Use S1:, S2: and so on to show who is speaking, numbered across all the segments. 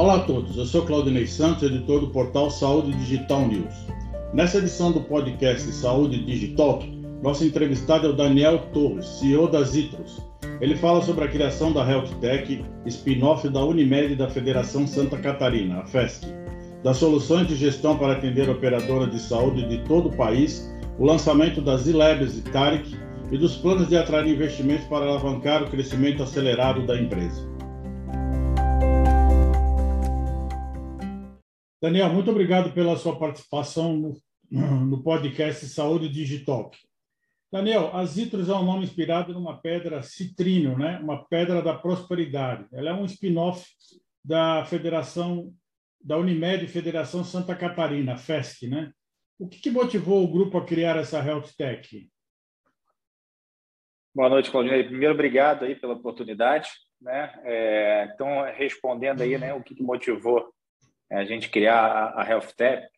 S1: Olá a todos, eu sou Claudinei Santos, editor do portal Saúde Digital News. Nessa edição do podcast Saúde Digital, nosso entrevistado é o Daniel Torres, CEO da Zitrus. Ele fala sobre a criação da Health Tech, spin-off da Unimed da Federação Santa Catarina, a FESC, das soluções de gestão para atender operadoras de saúde de todo o país, o lançamento das e-labs e TARIC e dos planos de atrair investimentos para alavancar o crescimento acelerado da empresa. Daniel, muito obrigado pela sua participação no, no podcast Saúde Digital. Daniel, a Zitrus é um nome inspirado numa pedra citríneo, né? uma pedra da prosperidade. Ela é um spin-off da Federação, da Unimed Federação Santa Catarina, FESC. Né? O que, que motivou o grupo a criar essa Health Tech?
S2: Boa noite, Claudinei. Primeiro, obrigado aí pela oportunidade. Né? É, então, respondendo aí né, o que, que motivou a gente criar a Health Tech,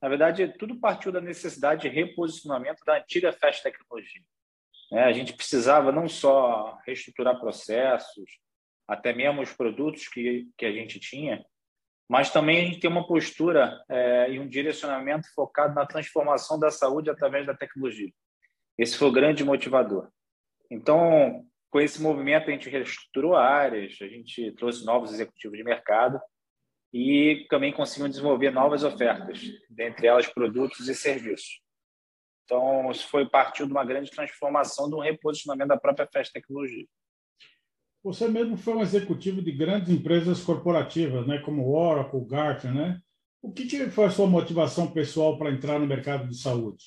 S2: na verdade, tudo partiu da necessidade de reposicionamento da antiga Fast Tecnologia. É, a gente precisava não só reestruturar processos, até mesmo os produtos que, que a gente tinha, mas também a gente uma postura é, e um direcionamento focado na transformação da saúde através da tecnologia. Esse foi o grande motivador. Então, com esse movimento, a gente reestruturou áreas, a gente trouxe novos executivos de mercado e também conseguiam desenvolver novas ofertas, dentre elas produtos e serviços. Então, isso foi partiu de uma grande transformação, de um reposicionamento da própria Fast Tecnologia.
S1: Você mesmo foi um executivo de grandes empresas corporativas, né, como Oracle, Gartner, né? O que foi a sua motivação pessoal para entrar no mercado de saúde?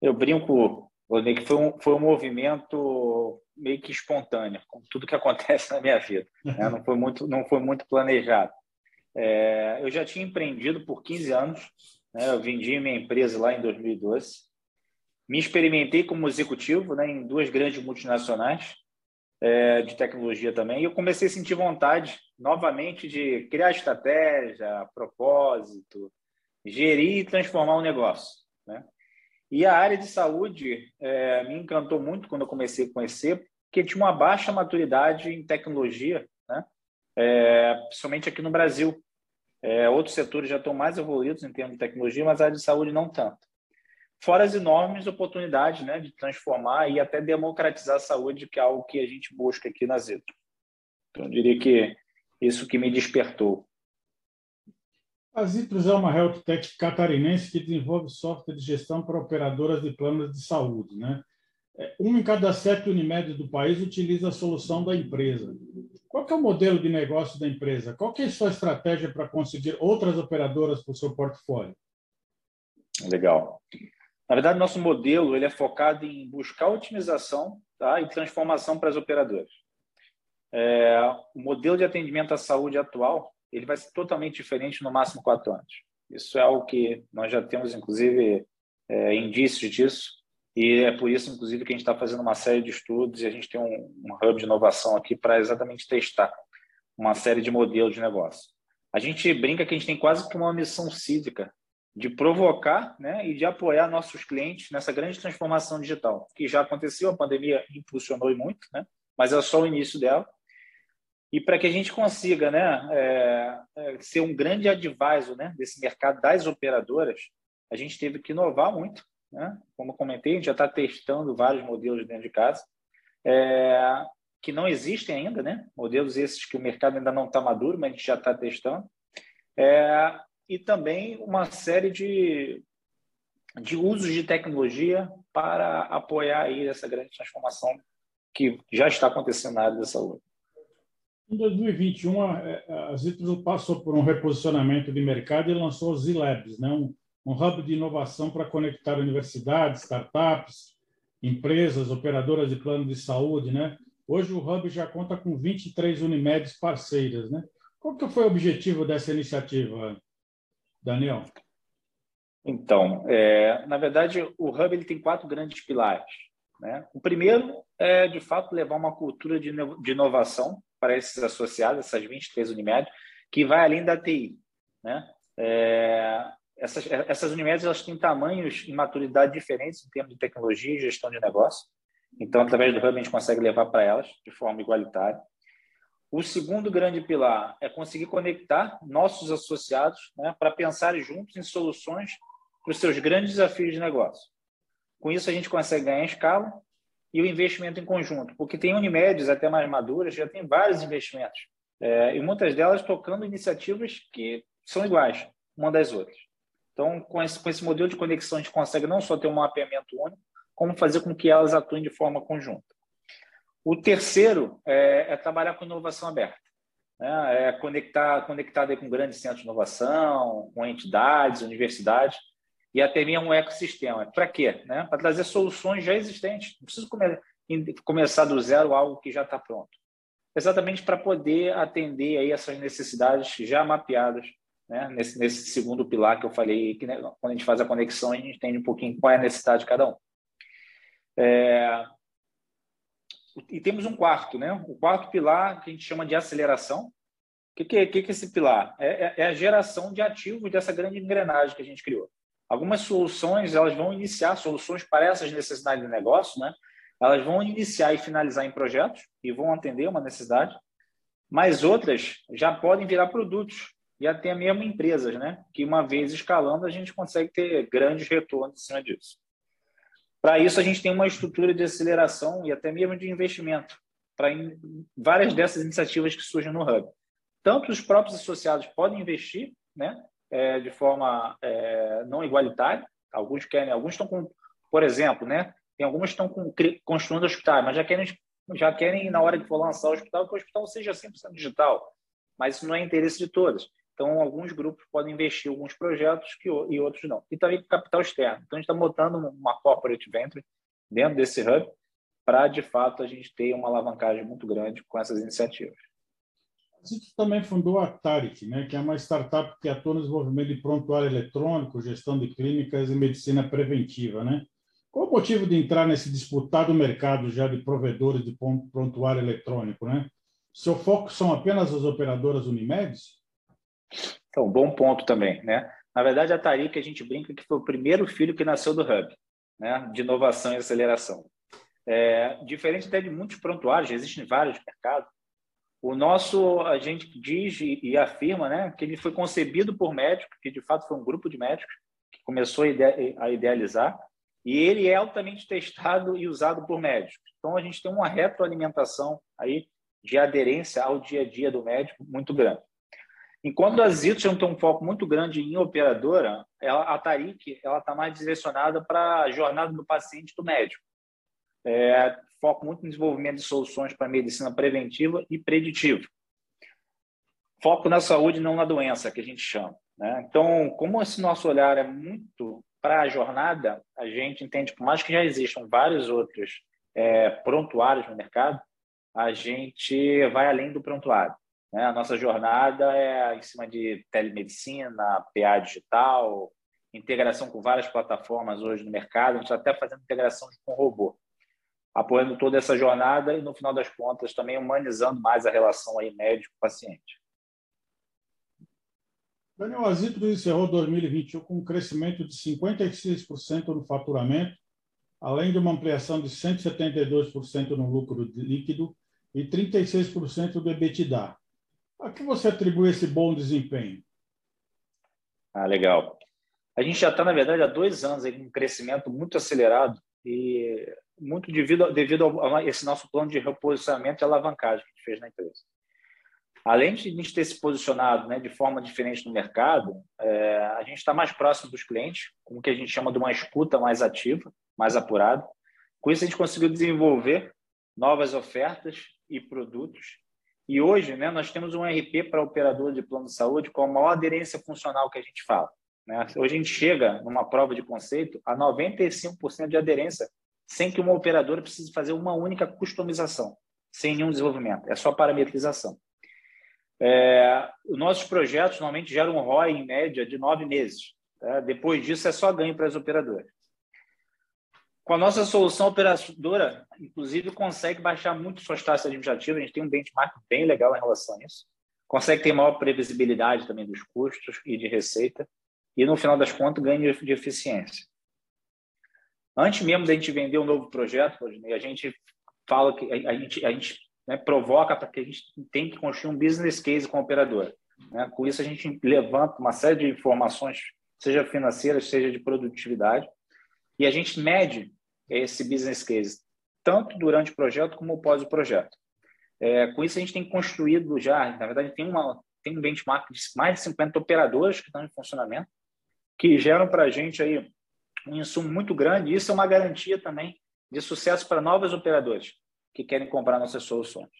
S2: Eu brinco, Rodney, que foi um, foi um movimento meio que espontânea, como tudo que acontece na minha vida. Né? Não, foi muito, não foi muito planejado. É, eu já tinha empreendido por 15 anos, né? eu vendi minha empresa lá em 2012. Me experimentei como executivo né, em duas grandes multinacionais é, de tecnologia também, e eu comecei a sentir vontade novamente de criar estratégia, propósito, gerir e transformar o negócio. Né? E a área de saúde é, me encantou muito quando eu comecei a conhecer, porque tinha uma baixa maturidade em tecnologia, né? É, principalmente aqui no Brasil. É, outros setores já estão mais evoluídos em termos de tecnologia, mas a área de saúde não tanto. Fora as enormes oportunidades né, de transformar e até democratizar a saúde, que é algo que a gente busca aqui na Zeto. Então, eu diria que isso que me despertou.
S1: A Zitrus é uma health tech catarinense que desenvolve software de gestão para operadoras de planos de saúde. Né? É, uma em cada sete Unimed do país utiliza a solução da empresa. Qual é o modelo de negócio da empresa? Qual é a sua estratégia para conseguir outras operadoras para o seu portfólio?
S2: Legal. Na verdade, nosso modelo ele é focado em buscar otimização tá? e transformação para as operadoras. É, o modelo de atendimento à saúde atual ele vai ser totalmente diferente no máximo quatro anos. Isso é algo que nós já temos, inclusive, é, indícios disso, e é por isso, inclusive, que a gente está fazendo uma série de estudos e a gente tem um, um hub de inovação aqui para exatamente testar uma série de modelos de negócio. A gente brinca que a gente tem quase que uma missão cívica de provocar né, e de apoiar nossos clientes nessa grande transformação digital, que já aconteceu, a pandemia impulsionou muito, né, mas é só o início dela. E para que a gente consiga né, é, é, ser um grande advisor né, desse mercado das operadoras, a gente teve que inovar muito. Né? Como comentei, a gente já está testando vários modelos dentro de casa, é, que não existem ainda, né? modelos esses que o mercado ainda não está maduro, mas a gente já está testando. É, e também uma série de, de usos de tecnologia para apoiar aí essa grande transformação que já está acontecendo na área da saúde.
S1: Em 2021, a Zitrus passou por um reposicionamento de mercado e lançou o Z-Labs, né? um, um hub de inovação para conectar universidades, startups, empresas, operadoras de plano de saúde. Né? Hoje o hub já conta com 23 Unimedes parceiras. Né? Qual que foi o objetivo dessa iniciativa, Daniel?
S2: Então, é, na verdade, o hub ele tem quatro grandes pilares. Né? O primeiro é, de fato, levar uma cultura de inovação para esses associados, essas 23 Unimed, que vai além da TI. Né? É, essas, essas Unimedes elas têm tamanhos e maturidade diferentes em termos de tecnologia e gestão de negócio. Então, através do Hub, a gente consegue levar para elas de forma igualitária. O segundo grande pilar é conseguir conectar nossos associados né, para pensar juntos em soluções para os seus grandes desafios de negócio. Com isso, a gente consegue ganhar escala e o investimento em conjunto, porque tem Unimedes até mais maduras, já tem vários investimentos, é, e muitas delas tocando iniciativas que são iguais uma das outras. Então, com esse, com esse modelo de conexão, a gente consegue não só ter um mapeamento único, como fazer com que elas atuem de forma conjunta. O terceiro é, é trabalhar com inovação aberta. Né? É conectar, conectar com grandes centros de inovação, com entidades, universidades, e até mesmo um ecossistema. Para quê? Né? Para trazer soluções já existentes. Não preciso come, começar do zero algo que já está pronto. Exatamente para poder atender aí essas necessidades já mapeadas né? nesse, nesse segundo pilar que eu falei, que né, quando a gente faz a conexão, a gente entende um pouquinho qual é a necessidade de cada um. É... E temos um quarto, né? O quarto pilar que a gente chama de aceleração. O que, que, que, que é esse pilar? É, é, é a geração de ativos dessa grande engrenagem que a gente criou. Algumas soluções elas vão iniciar soluções para essas necessidades de negócio, né? Elas vão iniciar e finalizar em projetos e vão atender uma necessidade, mas outras já podem virar produtos e até mesmo empresas, né? Que uma vez escalando a gente consegue ter grandes retornos em cima disso. Para isso a gente tem uma estrutura de aceleração e até mesmo de investimento para várias dessas iniciativas que surgem no Hub. Tanto os próprios associados podem investir, né? É, de forma é, não igualitária. Alguns querem, alguns estão com, por exemplo, né? Tem alguns que estão com, construindo hospitais, mas já querem já querem na hora que for lançar o hospital que o hospital seja 100% digital. Mas isso não é interesse de todos. Então, alguns grupos podem investir em alguns projetos que, e outros não. E também capital externo. Então, a gente está montando uma corporate venture dentro desse hub para, de fato, a gente ter uma alavancagem muito grande com essas iniciativas.
S1: Gente também fundou a Tarik, né, que é uma startup que atua no desenvolvimento de prontuário eletrônico, gestão de clínicas e medicina preventiva. Né? Qual o motivo de entrar nesse disputado mercado já de provedores de prontuário eletrônico? Né? Seu foco são apenas as operadoras Unimedes?
S2: Então, bom ponto também, né? Na verdade, a Tarik, a gente brinca que foi o primeiro filho que nasceu do Hub, né? De inovação e aceleração. É, diferente até de muitos prontuários, existem vários mercados. O nosso, a gente diz e, afirma, né? Que ele foi concebido por médicos, que de fato foi um grupo de médicos que começou a, ide a idealizar, e ele é altamente testado e usado por médicos. Então, a gente tem uma retroalimentação aí de aderência ao dia a dia do médico muito grande. Enquanto a Zito tem um foco muito grande em operadora, ela, a Tarik ela está mais direcionada para a jornada do paciente do médico. É, foco muito no desenvolvimento de soluções para medicina preventiva e preditiva. Foco na saúde, não na doença, que a gente chama. Né? Então, como esse nosso olhar é muito para a jornada, a gente entende, por mais que já existam vários outros é, prontuários no mercado, a gente vai além do prontuário. Né? A nossa jornada é em cima de telemedicina, PA digital, integração com várias plataformas hoje no mercado. A gente está até fazendo integração com robô, apoiando toda essa jornada e, no final das contas, também humanizando mais a relação aí médico-paciente.
S1: Daniel Azitro encerrou 2021 com um crescimento de 56% no faturamento, além de uma ampliação de 172% no lucro líquido e 36% do EBITDA. A que você atribui esse bom desempenho?
S2: Ah, legal. A gente já está, na verdade, há dois anos aí, com um crescimento muito acelerado e muito devido, devido a esse nosso plano de reposicionamento e alavancagem que a gente fez na empresa. Além de a gente ter se posicionado né, de forma diferente no mercado, é, a gente está mais próximo dos clientes, com o que a gente chama de uma escuta mais ativa, mais apurada. Com isso, a gente conseguiu desenvolver novas ofertas e produtos e hoje, né, nós temos um RP para operador de plano de saúde com a maior aderência funcional que a gente fala. Né? Hoje a gente chega numa prova de conceito a 95% de aderência, sem que uma operadora precise fazer uma única customização, sem nenhum desenvolvimento. É só parametrização. É, os nossos projetos normalmente geram um ROI em média de nove meses. Tá? Depois disso, é só ganho para as operadoras. Com a nossa solução operadora, inclusive, consegue baixar muito suas taxas administrativas. A gente tem um benchmark bem legal em relação a isso. Consegue ter maior previsibilidade também dos custos e de receita. E, no final das contas, ganha de eficiência. Antes mesmo da gente vender um novo projeto, a gente fala que a gente, a gente né, provoca para que a gente tem que construir um business case com a operadora. Né? Com isso, a gente levanta uma série de informações, seja financeiras, seja de produtividade, e a gente mede esse business case, tanto durante o projeto como pós o projeto. É, com isso, a gente tem construído já, na verdade, tem, uma, tem um benchmark de mais de 50 operadores que estão em funcionamento, que geram para a gente aí um insumo muito grande. Isso é uma garantia também de sucesso para novos operadores que querem comprar nossas soluções.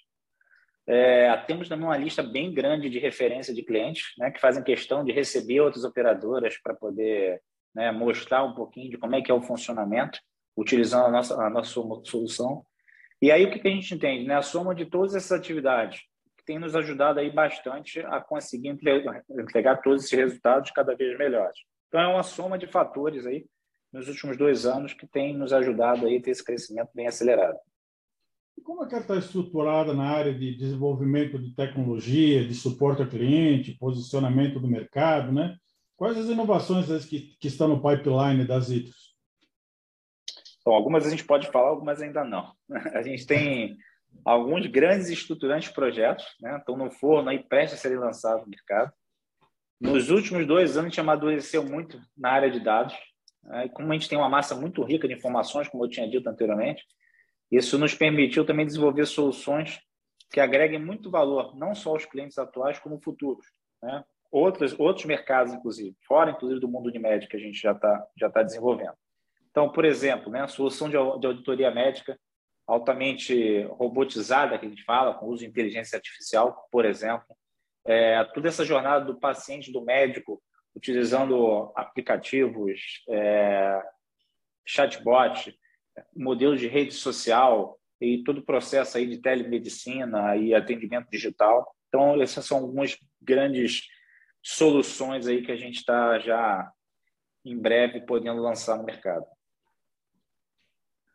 S2: É, temos também uma lista bem grande de referência de clientes né, que fazem questão de receber outras operadoras para poder né, mostrar um pouquinho de como é que é o funcionamento, utilizando a nossa, a nossa solução. E aí o que, que a gente entende? Né? A soma de todas essas atividades tem nos ajudado aí bastante a conseguir entregar todos esses resultados cada vez melhores. Então é uma soma de fatores aí nos últimos dois anos que tem nos ajudado aí a ter esse crescimento bem acelerado.
S1: E como é que ela está estruturada na área de desenvolvimento de tecnologia, de suporte ao cliente, posicionamento do mercado, né? Quais as inovações que, que estão no pipeline das ITROS?
S2: Algumas a gente pode falar, algumas ainda não. A gente tem alguns grandes estruturantes projetos, né? estão no forno aí, prestes a serem lançados no mercado. Nos últimos dois anos, a gente amadureceu muito na área de dados. Né? Como a gente tem uma massa muito rica de informações, como eu tinha dito anteriormente, isso nos permitiu também desenvolver soluções que agreguem muito valor, não só aos clientes atuais, como futuros. Né? Outros, outros mercados, inclusive, fora inclusive do mundo Unimed, que a gente já está já tá desenvolvendo. Então, por exemplo, né, a solução de, de auditoria médica altamente robotizada, que a gente fala, com uso de inteligência artificial, por exemplo. É, toda essa jornada do paciente, do médico, utilizando aplicativos, é, chatbot, modelos de rede social e todo o processo aí de telemedicina e atendimento digital. Então, essas são algumas grandes soluções aí que a gente está já em breve podendo lançar no mercado.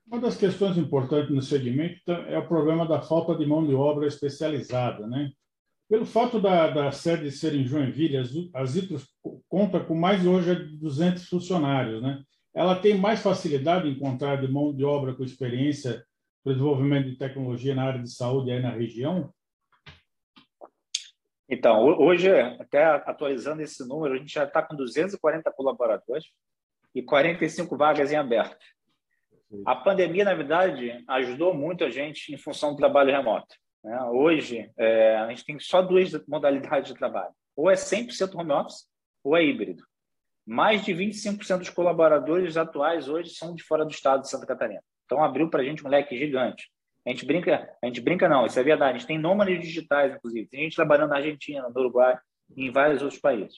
S1: Uma das questões importantes no segmento é o problema da falta de mão de obra especializada, né? Pelo fato da, da sede ser em Joinville, as, Itros conta com mais de hoje de 200 funcionários, né? ela tem mais facilidade em encontrar de mão de obra com experiência para desenvolvimento de tecnologia na área de saúde aí na região?
S2: Então, hoje, até atualizando esse número, a gente já está com 240 colaboradores e 45 vagas em aberto. A pandemia, na verdade, ajudou muito a gente em função do trabalho remoto. Né? Hoje, é, a gente tem só duas modalidades de trabalho. Ou é 100% home office, ou é híbrido. Mais de 25% dos colaboradores atuais hoje são de fora do estado de Santa Catarina. Então abriu para a gente um leque gigante. A gente brinca, a gente brinca não, isso é verdade. A gente tem nômades digitais, inclusive. Tem gente trabalhando na Argentina, no Uruguai e em vários outros países.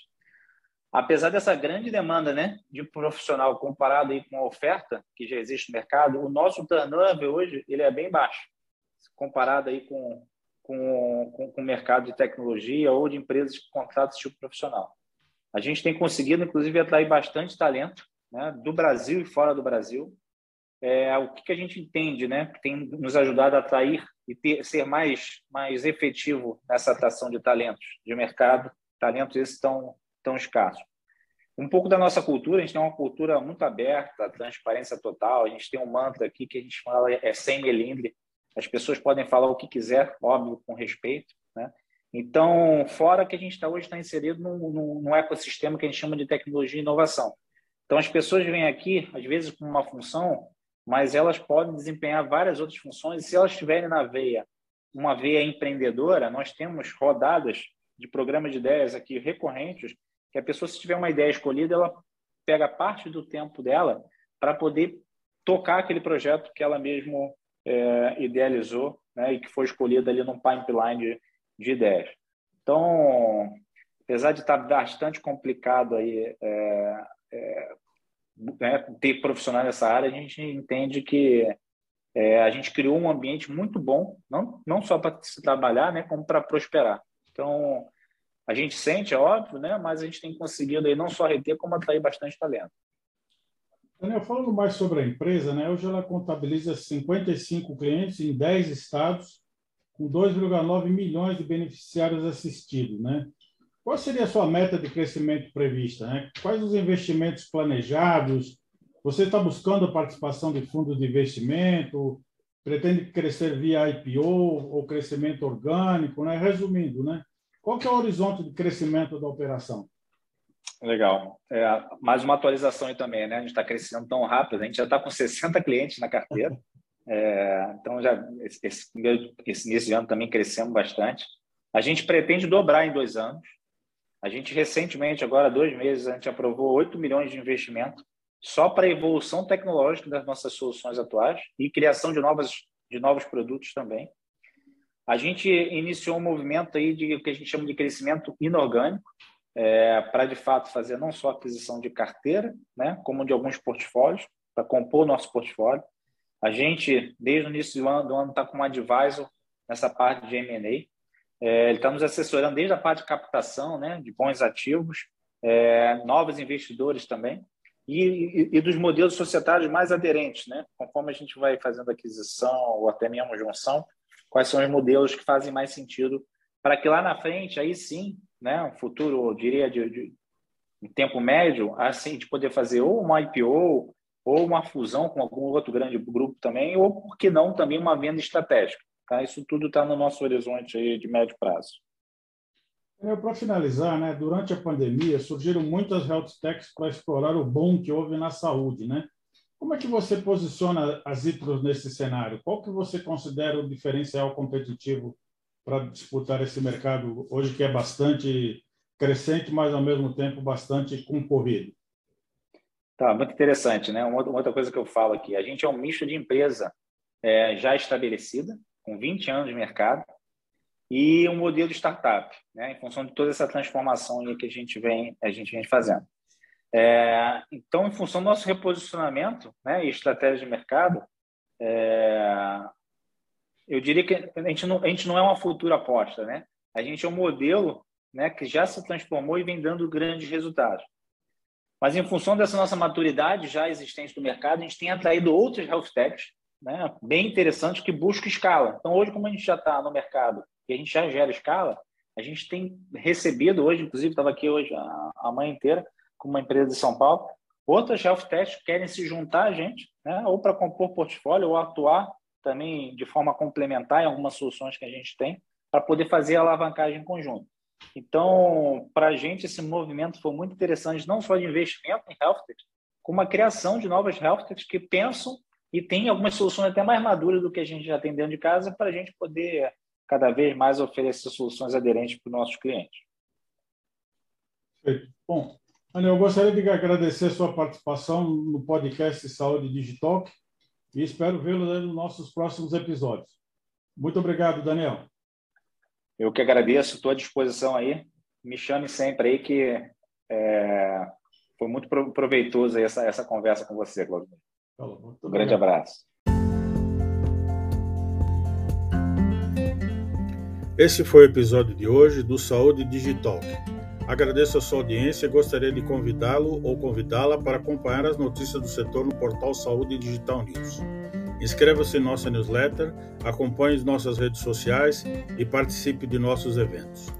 S2: Apesar dessa grande demanda, né, de profissional comparado aí com a oferta que já existe no mercado, o nosso turnover hoje ele é bem baixo, comparado aí com com, com, com o mercado de tecnologia ou de empresas que contratam esse tipo profissional. A gente tem conseguido, inclusive, atrair bastante talento né, do Brasil e fora do Brasil. É, o que, que a gente entende, né, que tem nos ajudado a atrair e ter, ser mais, mais efetivo nessa atração de talentos de mercado, talentos esses tão, tão escassos. Um pouco da nossa cultura, a gente tem uma cultura muito aberta, transparência total, a gente tem um mantra aqui que a gente fala é sem melindre, as pessoas podem falar o que quiser, óbvio, com respeito? Então, fora que a gente está hoje está inserido num, num, num, ecossistema que a gente chama de tecnologia e inovação. Então, as pessoas vêm aqui, às vezes, com uma função, mas elas podem desempenhar várias outras funções. E se elas estiverem na veia, uma veia empreendedora, nós temos rodadas de programas de ideias aqui recorrentes, que a pessoa, se tiver uma ideia escolhida, ela pega parte do tempo dela para poder tocar aquele projeto que ela mesmo é, idealizou né, e que foi escolhido ali num pipeline de ideias. Então, apesar de estar bastante complicado aí é, é, né, ter profissionais nessa área, a gente entende que é, a gente criou um ambiente muito bom, não, não só para se trabalhar, né, como para prosperar. Então, a gente sente, é óbvio, né, mas a gente tem conseguido aí não só reter, como atrair bastante talento.
S1: Daniel, falando mais sobre a empresa, né, hoje ela contabiliza 55 clientes em 10 estados com 2,9 milhões de beneficiários assistidos, né? Qual seria a sua meta de crescimento prevista? Né? Quais os investimentos planejados? Você está buscando a participação de fundos de investimento? pretende crescer via IPO ou crescimento orgânico, né? Resumindo, né? Qual que é o horizonte de crescimento da operação?
S2: Legal. É, mais uma atualização aí também, né? A gente está crescendo tão rápido, a gente já está com 60 clientes na carteira. É, então, já esse, esse, ano também crescemos bastante. A gente pretende dobrar em dois anos. A gente recentemente, agora dois meses, a gente aprovou 8 milhões de investimento só para a evolução tecnológica das nossas soluções atuais e criação de, novas, de novos produtos também. A gente iniciou um movimento aí de que a gente chama de crescimento inorgânico, é, para de fato fazer não só aquisição de carteira, né, como de alguns portfólios, para compor o nosso portfólio. A gente, desde o início do ano, está com um advisor nessa parte de M&A. É, ele está nos assessorando desde a parte de captação né, de bons ativos, é, novos investidores também, e, e, e, dos modelos societários mais aderentes, né? conforme a gente vai fazendo aquisição ou até mesmo junção, quais são os modelos que fazem mais sentido para que lá na frente, aí sim, né, um futuro, eu diria, de, de tempo médio, assim, de poder fazer ou uma IPO ou uma fusão com algum outro grande grupo também, ou, por que não, também uma venda estratégica. Tá? Isso tudo está no nosso horizonte aí de médio prazo.
S1: É, para finalizar, né, durante a pandemia surgiram muitas health techs para explorar o boom que houve na saúde, né? Como é que você posiciona as ITROS nesse cenário? Qual que você considera o diferencial competitivo para disputar esse mercado hoje que é bastante crescente, mas ao mesmo tempo bastante concorrido?
S2: Tá, muito interessante, né? Uma, outra coisa que eu falo aqui, a gente é um misto de empresa é, já estabelecida, com 20 anos de mercado, e um modelo de startup, né? Em função de toda essa transformação que a gente vem, a gente vem fazendo. É, então, em função do nosso reposicionamento né, e estratégia de mercado, é, eu diria que a gente, não, a gente não é uma futura aposta, né? A gente é um modelo né, que já se transformou e vem dando grandes resultados. Mas em função dessa nossa maturidade já existente do mercado, a gente tem atraído outros health techs, né, bem interessantes que buscam escala. Então, hoje, como a gente já está no mercado e a gente já gera escala, a gente tem recebido hoje, inclusive estava aqui hoje a, a inteira com uma empresa de São Paulo, outras health techs querem se juntar a gente, né, ou para compor portfólio ou atuar também de forma complementar em algumas soluções que a gente tem para poder fazer a alavancagem em conjunto. Então, para a gente, esse movimento foi muito interessante, não só de investimento em health tech, como a criação de novas health techs que pensam e têm algumas soluções até mais maduras do que a gente já tem dentro de casa para a gente poder cada vez mais oferecer soluções aderentes para os nossos clientes.
S1: Perfeito. Bom, Ana, eu gostaria de agradecer a sua participação no podcast Saúde Digital e espero vê-lo nos nossos próximos episódios. Muito obrigado, Daniel.
S2: Eu que agradeço, estou à disposição aí. Me chame sempre aí que é, foi muito proveitoso essa, essa conversa com você, Claudio. Um grande abraço.
S1: Esse foi o episódio de hoje do Saúde Digital. Agradeço a sua audiência e gostaria de convidá-lo ou convidá-la para acompanhar as notícias do setor no portal Saúde Digital News. Inscreva-se em nossa newsletter, acompanhe nossas redes sociais e participe de nossos eventos.